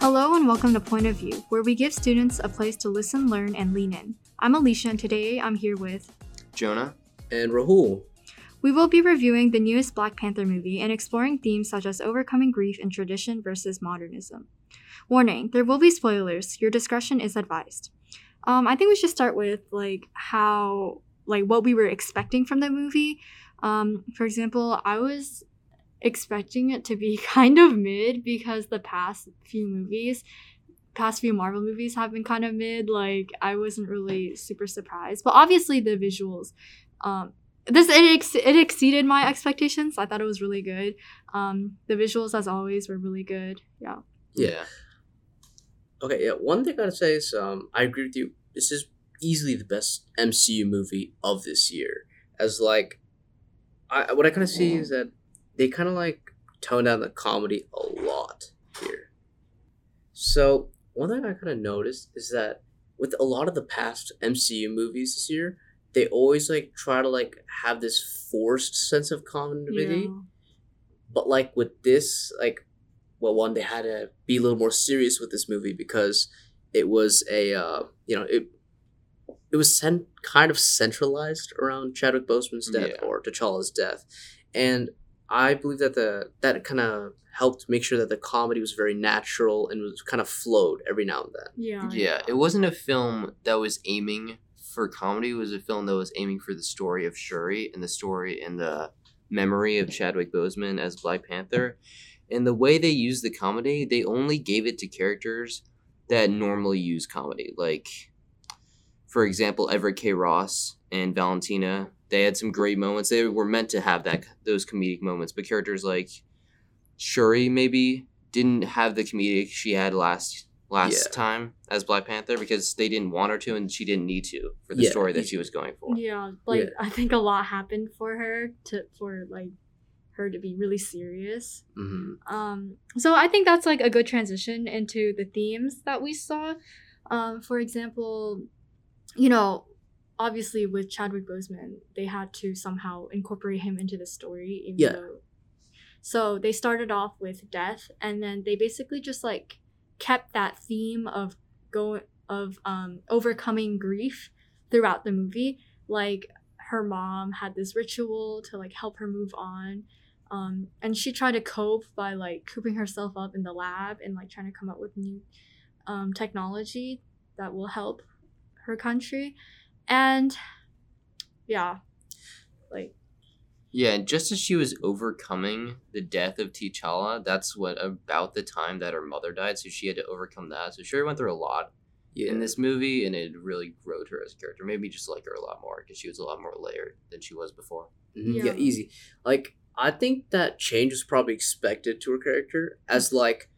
Hello and welcome to Point of View, where we give students a place to listen, learn, and lean in. I'm Alicia, and today I'm here with. Jonah. And Rahul. We will be reviewing the newest Black Panther movie and exploring themes such as overcoming grief and tradition versus modernism. Warning: there will be spoilers. Your discretion is advised. Um, I think we should start with like how like what we were expecting from the movie. Um, for example, I was expecting it to be kind of mid because the past few movies past few marvel movies have been kind of mid like i wasn't really super surprised but obviously the visuals um this it, ex- it exceeded my expectations i thought it was really good um the visuals as always were really good yeah Yeah. Okay, yeah. One thing I gotta say is um I agree with you. This is easily the best MCU movie of this year. As like I what I kinda see is that they kinda like tone down the comedy a lot here. So one thing I kinda noticed is that with a lot of the past MCU movies this year, they always like try to like have this forced sense of comedy. yeah. but like with this like well one they had to be a little more serious with this movie because it was a uh, you know it it was cent- kind of centralized around Chadwick Boseman's death Yeah. or T'Challa's death and I believe that the that kind of helped make sure that the comedy was very natural and was kind of flowed every now and then yeah Yeah, it wasn't a film that was aiming for comedy. It was a film that was aiming for the story of Shuri and the story and the memory of Chadwick Boseman as Black Panther. And the way they used the comedy, they only gave it to characters that normally use comedy. Like, for example, Everett K. Ross and Valentina. They had some great moments. They were meant to have that those comedic moments, but characters like Shuri maybe didn't have the comedic she had last last Yeah. time as Black Panther because they didn't want her to and she didn't need to for the Yeah, story that she was going for. yeah like Yeah. i think a lot happened for her to for like her to be really serious hmm Um, so I think that's like a good transition into the themes that we saw. Um, for example, you know, obviously with Chadwick Boseman, they had to somehow incorporate him into the story. Even Yeah. Though, so they started off with death, and then they basically just like kept that theme of going of um overcoming grief throughout the movie. Like her mom had this ritual to like help her move on um, and she tried to cope by like cooping herself up in the lab and like trying to come up with new um, technology that will help her country and yeah like Yeah, and just as she was overcoming the death of T'Challa, that's what about the time that her mother died, so she had to overcome that. So Shuri went through a lot yeah in this movie, and it really growed her as a character. Maybe just like her a lot more because she was a lot more layered than she was before. Mhm, Yeah. yeah. easy. Like I think that change was probably expected to her character, as like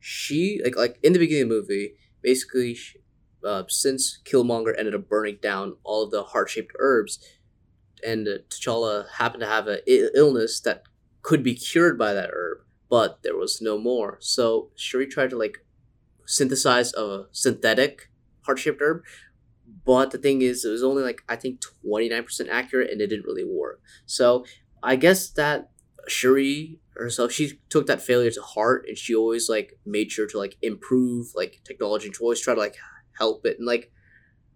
she like like in the beginning of the movie, basically, sh uh, since Killmonger ended up burning down all of the heart shaped herbs, and uh, T'Challa happened to have an I- illness that could be cured by that herb, but there was no more. So Shuri tried to like synthesize a synthetic heart shaped herb. But the thing is, it was only like I think twenty nine percent accurate, and it didn't really work. So I guess that Shuri herself, she took that failure to heart, and she always like made sure to like improve like technology, and to always try to like help it. And like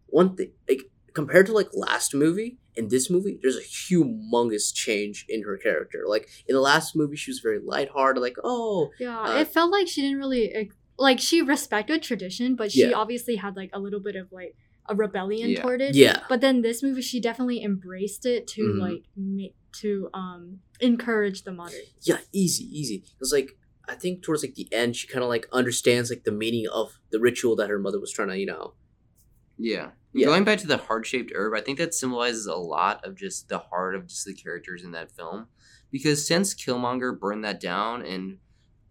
one thing, like compared to like last movie, in this movie, there's a humongous change in her character. Like in the last movie, she was very lighthearted, like oh yeah Uh, it felt like she didn't really like she respected tradition but she Yeah. obviously had like a little bit of like a rebellion Yeah. toward it yeah, but then this movie she definitely embraced it to Mhm. like ma- to um encourage the modern yeah, easy, easy. It's like I think towards like the end, she kind of like understands like the meaning of the ritual that her mother was trying to, you know. Yeah. Yeah. Going back to the heart shaped herb, I think that symbolizes a lot of just the heart of just the characters in that film. Because since Killmonger burned that down, and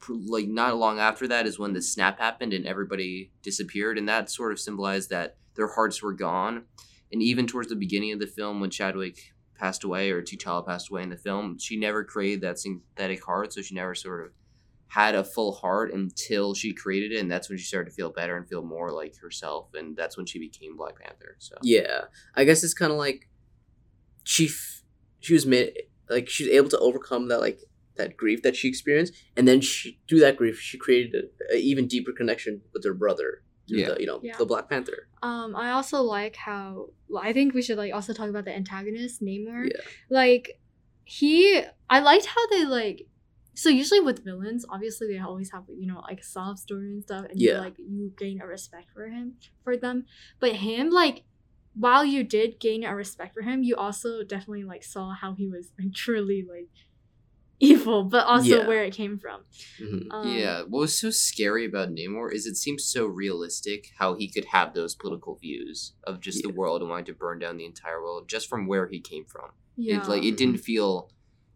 like not long after that is when the snap happened and everybody disappeared, and that sort of symbolized that their hearts were gone. And even towards the beginning of the film, when Chadwick passed away or T'Challa passed away in the film, she never created that synthetic heart, so she never sort of had a full heart until she created it, and that's when she started to feel better and feel more like herself, and that's when she became Black Panther. So Yeah, I guess it's kind of like she f- she was made like she was able to overcome that like that grief that she experienced, and then she through that grief she created a, a even deeper connection with her brother. Yeah. the, you know Yeah. the Black Panther. Um, I also like how well, I think we should like also talk about the antagonist Namor. Yeah. Like he, I liked how they like. So usually with villains, obviously they always have you know like a sob story and stuff, and you like you gain a respect for him for them. But him like. While you did gain a respect for him, you also definitely like saw how he was like truly like evil, but also Yeah. where it came from. Mhm. Um, yeah, what was so scary about Namor is it seems so realistic how he could have those political views of just the world and wanting to burn down the entire world just from where he came from. yeah. It like it didn't feel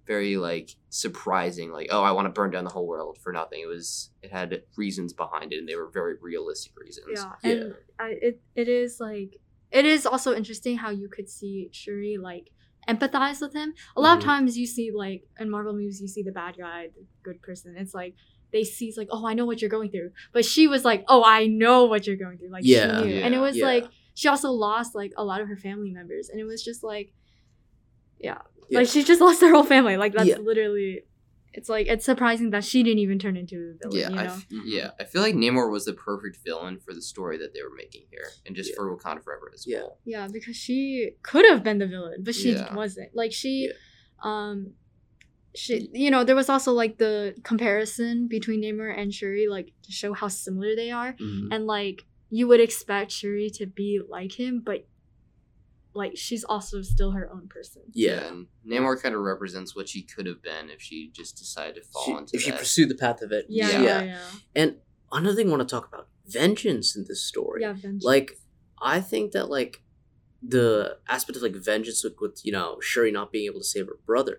very like surprising, like oh I want to burn down the whole world for nothing. It was it had reasons behind it, and they were very realistic reasons. Yeah, Yeah. and I, it it is like it is also interesting how you could see Shuri like empathize with him. A lot Mhm. of times you see like in Marvel movies you see the bad guy, the good person. It's like they see like oh I know what you're going through, but she was like oh I know what you're going through. Like Yeah. she knew, and it was Yeah. like she also lost like a lot of her family members, and it was just like yeah, Yeah. like she just lost her whole family. Like that's Yeah. literally. It's like it's surprising that she didn't even turn into a villain. Yeah, you I know? f- yeah, I feel like Namor was the perfect villain for the story that they were making here, and just Yeah. for Wakanda Forever as well. Yeah, yeah, because she could have been the villain, but she Yeah. wasn't. Like she um she you know, there was also like the comparison between Namor and Shuri like to show how similar they are Mhm. and like you would expect Shuri to be like him, but like she's also still her own person. Yeah. and Namor kind of represents what she could have been if she just decided to fall She- into if she pursued the path of it. Yeah, Yeah. yeah, yeah. And another thing I want to talk about vengeance in this story. Yeah, vengeance. Like, I think that like the aspect of like vengeance with, with you know Shuri not being able to save her brother,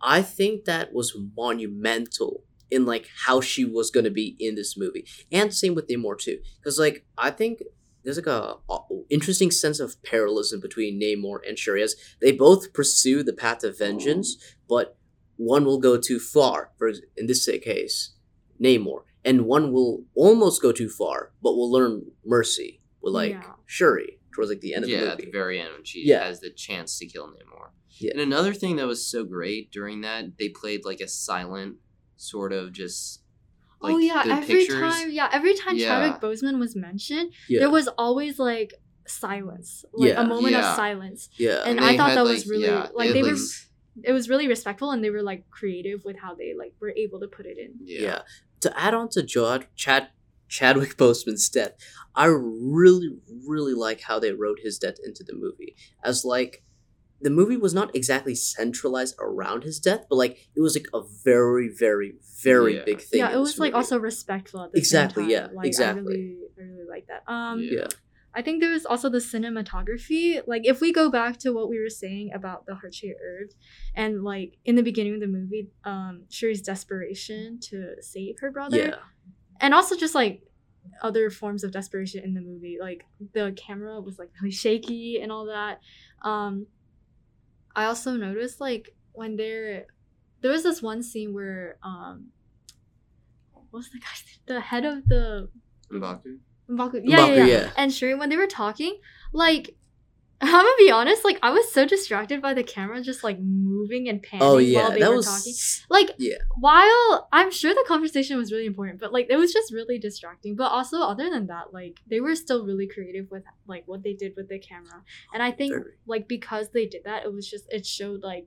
I think that was monumental in like how she was gonna be in this movie, and same with Namor too, because like I think there's like a, a interesting sense of parallelism between Namor and Shuri as they both pursue the path of vengeance, but one will go too far. For in this case, Namor, and one will almost go too far, but will learn mercy with like Yeah. Shuri towards like the end of yeah, the at the very end when she Yeah. has the chance to kill Namor. Yeah. And another thing that was so great during that, they played like a silent sort of just. Oh, like, oh yeah, every pictures. time yeah, every time Yeah. Chadwick Boseman was mentioned, yeah, there was always like silence. Like Yeah. a moment of silence. yeah, and they I thought had, that like- was really like they were it was really respectful and they were like creative with how they like were able to put it in. Yeah. yeah. To add on to Jod, Chad Chadwick Boseman's death, I really, really like how they wrote his death into the movie. As like the movie was not exactly centralized around his death, but like it was like a very, very, very Yeah. big thing. yeah, it this was like movie. also respectful at the Exactly, same time. yeah, like, exactly. I really, I really like that. Um, Yeah. yeah, I think there was also the cinematography. Like if we go back to what we were saying about the heart shaped herb, and like in the beginning of the movie, um, Shuri's desperation to save her brother, yeah, and also just like other forms of desperation in the movie like the camera was like really shaky and all that um i also noticed like when they're there was this one scene where um what's the guy the head of the M'Baku? M'Baku. Yeah, yeah, yeah, yeah. And Shuri, when they were talking, like, I'm gonna be honest, like, I was so distracted by the camera just like moving and panning oh yeah, while they that were was talking. Like, yeah. while I'm sure the conversation was really important, but like it was just really distracting. But also, other than that, like they were still really creative with like what they did with the camera, and I think Very. like because they did that, it was just it showed like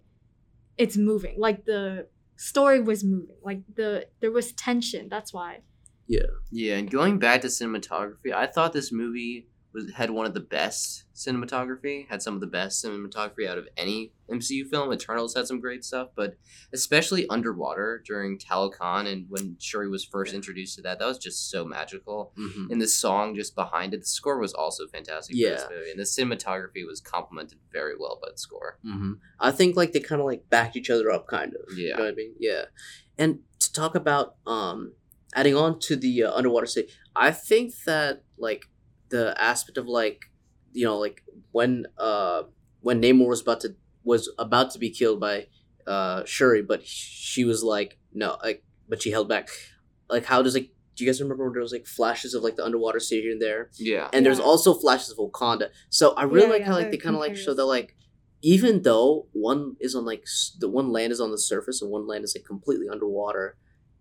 it's moving, like the story was moving, like the there was tension. That's why. Yeah, Yeah, and going back to cinematography, I thought this movie was had one of the best cinematography, had some of the best cinematography out of any MCU film. Eternals had some great stuff, but especially underwater during Talokan and when Shuri was first introduced to that, that was just so magical. Mhm. And the song just behind it, the score was also fantastic Yeah. for this movie, and the cinematography was complemented very well by the score. hmm I think like they kind of like backed each other up, kind of. Yeah. You know what I mean? Yeah. And to talk about um adding on to the uh, underwater state, I think that like the aspect of like you know like when uh when Namor was about to was about to be killed by uh Shuri, but she was like no like but she held back. Like how does like do you guys remember when there was like flashes of like the underwater state here and there? Yeah. and there's also flashes of Wakanda. So I really Yeah, like yeah, how like they're kind of like show that like even though one is on like the one land is on the surface and one land is like completely underwater,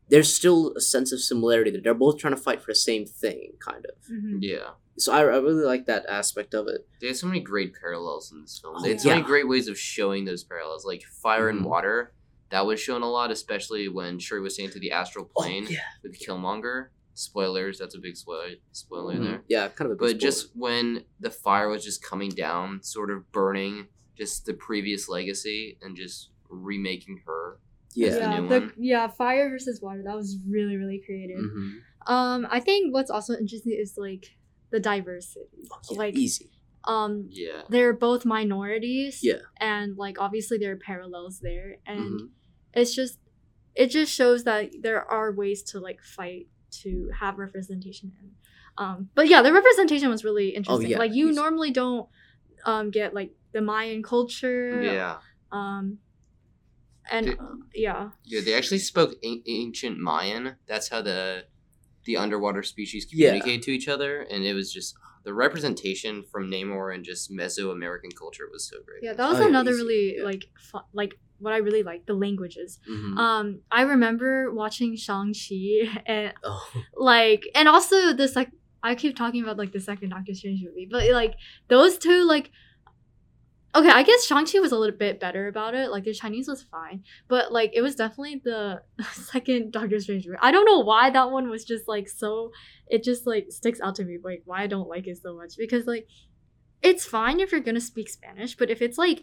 there's still a sense of similarity that they're both trying to fight for the same thing, kind of. Mhm. Yeah. So I, I really like that aspect of it. There's so many great parallels in this film. Oh, they had so many great ways of showing those parallels, like fire and Mhm. water. That was shown a lot, especially when Shuri was saying to the astral plane Oh, yeah. with Killmonger. Spoilers, that's a big spoiler spoiler there. Mhm. Yeah, kind of a big But spoiler. just when the fire was just coming down, sort of burning just the previous legacy and just remaking her. yeah. the yeah, new the, one. yeah, fire versus water. That was really really creative. Mhm. Um, I think what's also interesting is like the diversity. Oh, yeah, like, easy. um, Yeah. they're both minorities. Yeah. and like obviously there are parallels there, and Mhm. it's just it just shows that there are ways to like fight to have representation in. Um, but yeah, the representation was really interesting. Oh, yeah, like you he's- normally don't um get like the Mayan culture. Yeah. Um, and Did- uh, yeah. Yeah, they actually spoke an- ancient Mayan. That's how the the underwater species Yeah. communicate to each other, and it was just the representation from Namor and just Mesoamerican culture was so great. Yeah, that was Oh, another easy, really yeah. like fun, like what I really liked the languages. Mhm. Um, I remember watching Shang Chi and oh, like, and also this like I keep talking about like the second Doctor Strange movie, but like those two, like, okay, I guess Shang Chi was a little bit better about it. Like the Chinese was fine, but like it was definitely the second Doctor Strange movie. I don't know why that one was just like so. It just like sticks out to me, like why I don't like it so much because like it's fine if you're gonna speak Spanish, but if it's like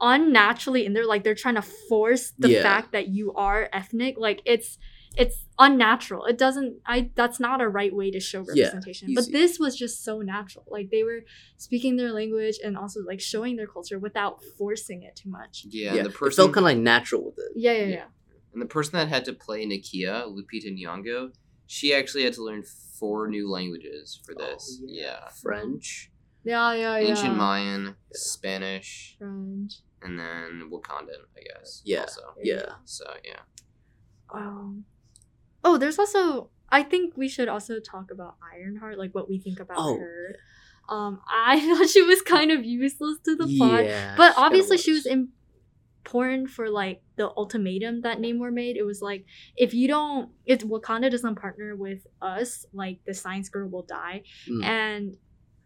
unnaturally in there, like they're trying to force the Yeah. fact that you are ethnic, like it's it's unnatural. It doesn't I that's not a right way to show Yeah, representation. but this was just so natural. Like they were speaking their language and also like showing their culture without forcing it too much. Yeah, yeah. and the it person felt kind of like natural with it. Yeah, yeah, yeah. Yeah. and the person that had to play Nakia, Lupita Nyong'o, she actually had to learn four new languages for this. Oh, yeah. French. Yeah, yeah, yeah. Ancient Mayan, Spanish, French. and then Wakandan, I guess. Yeah. Also. Yeah. So yeah. Um, oh, there's also. I think we should also talk about Ironheart, like what we think about Oh. her. Um, I thought she was kind of useless to the plot, Yeah, but kinda obviously she was important for like the ultimatum that Namor made. It was like if you don't, if Wakanda doesn't partner with us, like the Science Girl will die, Mm. and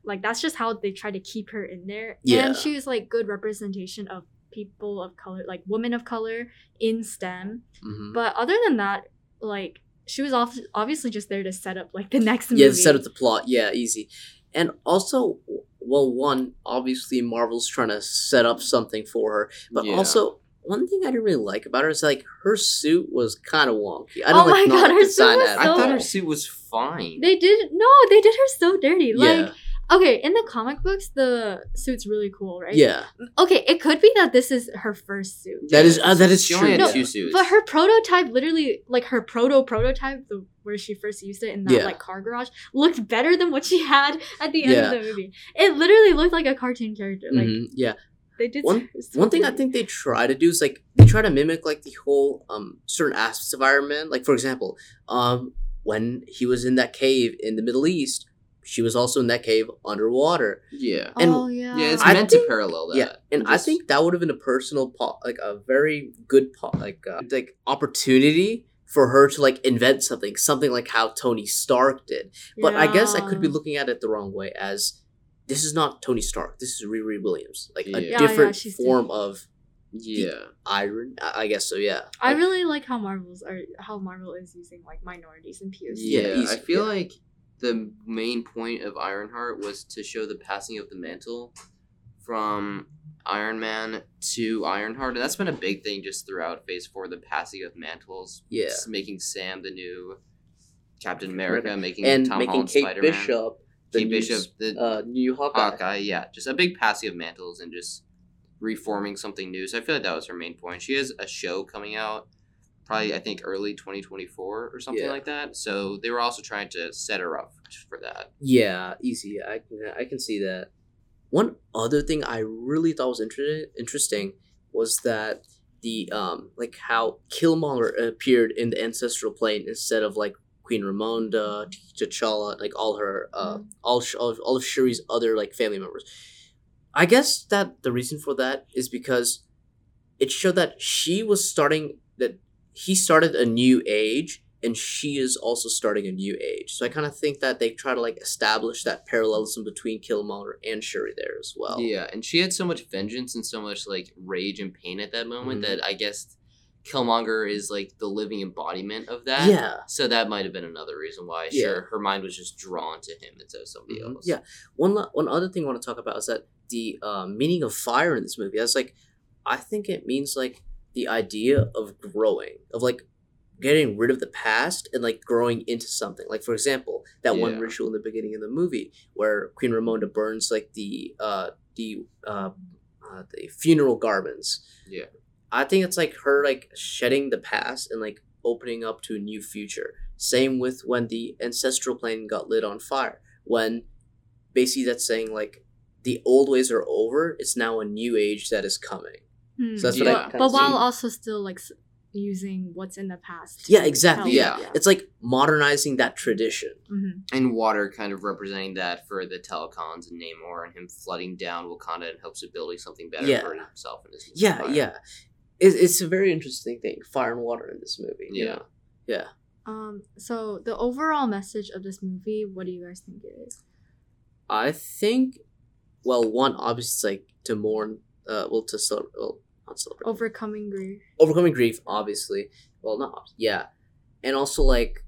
like that's just how they try to keep her in there. Yeah. and she was like good representation of people of color, like women of color in STEM. Mhm. But other than that, like she was off- obviously just there to set up like the next movie. Yeah, set up the plot. Yeah, easy. And also, well, one obviously Marvel's trying to set up something for her, but Yeah. also one thing I didn't really like about her is like her suit was kind of wonky. I Oh don't like my not God, her design suit was at I thought her suit was fine. They did no, they did her so dirty. Like yeah, okay, in the comic books, the suit's really cool, right? yeah, Okay, it could be that this is her first suit. that is uh, that is she true. only had No, two suits. But her prototype, literally, like her proto prototype, the where she first used it in that Yeah. like car garage, looked better than what she had at the end Yeah. of the movie. It literally looked like a cartoon character. Like Mhm, yeah. they did One- so One thing I think they try to do is like they try to mimic like the whole um certain aspects of Iron Man. Like for example, um when he was in that cave in the Middle East, she was also in that cave underwater. yeah. and- oh yeah, Yeah, it's meant think- to parallel that. Yeah, and I think that would have been a personal po- like a very good po- like uh, like opportunity for her to like invent something, something like how Tony Stark did. But I guess I could be looking at it the wrong way as this is not Tony Stark. This is Riri Williams, like Yeah. a Yeah, yeah, different she's form of yeah. iron. I I guess so. Yeah. I Like, really like how Marvel's are how Marvel is using like minorities and POC. Yeah, Yeah, easy, I feel yeah. like the main point of Ironheart was to show the passing of the mantle from Iron Man to Ironheart, and that's been a big thing just throughout Phase Four. The passing of mantles, Yeah. making Sam the new Captain America, making and Tom making Holland Kate Spider Man, Bishop the Kate new, Bishop, the uh, new Hawkeye. Hawkeye. Yeah, just a big passing of mantles and just reforming something new. So I feel like that was her main point. She has a show coming out, probably I think early 2024 or something Yeah. like that. So they were also trying to set her up for that. Yeah, easy. I can I can see that. One other thing I really thought was inter- interesting was that the um like how Killmonger appeared in the ancestral plane instead of like Queen Ramonda, T'Challa, like all her uh all sh- all, all of Shuri's other like family members. I guess that the reason for that is because it showed that she was starting that he started a new age and she is also starting a new age. So I kind of think that they try to like establish that parallelism between Killmonger and Shuri there as well. Yeah, and she had so much vengeance and so much like rage and pain at that moment Mhm. that I guess Killmonger is like the living embodiment of that. Yeah. So that might have been another reason why. Yeah. Sure, her mind was just drawn to him instead of somebody Mhm. else. Yeah. One la- one other thing I want to talk about is that the uh, meaning of fire in this movie. That's like, I think it means like the idea of growing, of like getting rid of the past and like growing into something. Like for example, that one ritual in the beginning of the movie where Queen Ramonda burns like the uh the uh, uh the funeral garments. Yeah. I think it's like her like shedding the past and like opening up to a new future. Same with when the ancestral plane got lit on fire. When basically that's saying like the old ways are over. It's now a new age that is coming. Hmm. So that's what but, I kinda but while see. also still like using what's in the past. Yeah, exactly. Yeah. Yeah. It's like modernizing that tradition. hmm And water kind of representing that for the Talokans and Namor and him flooding down Wakanda and hopes of building something better Yeah. for himself and his Yeah, empire. yeah. It, it's a very interesting thing. Fire and water in this movie. you Yeah. know? Yeah. Um. So the overall message of this movie, what do you guys think it is? I think, well, one obviously it's like to mourn. Uh, well, to celebrate. Well, not celebrate. Overcoming grief. overcoming grief obviously well not yeah and also like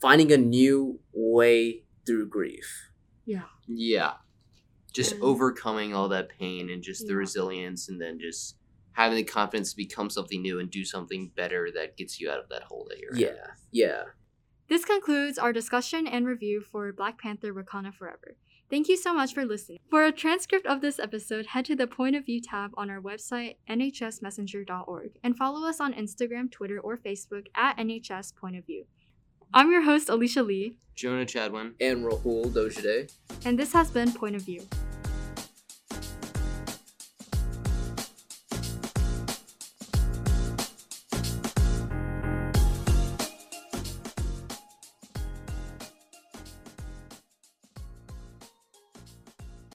finding a new way through grief Yeah. Yeah. Just And- overcoming all that pain and just the resilience and then just having the confidence to become something new and do something better that gets you out of that hole that you're in. yeah yeah This concludes our discussion and review for Black Panther Wakanda Forever. Thank you so much for listening. For a transcript of this episode, head to the Point of View tab on our website, nhsmessenger.org, and follow us on Instagram, Twitter, or Facebook at NHS Point of View. I'm your host, Alicia Lee, Jonah Chadwin. and rahul dojade and this has been Point of View.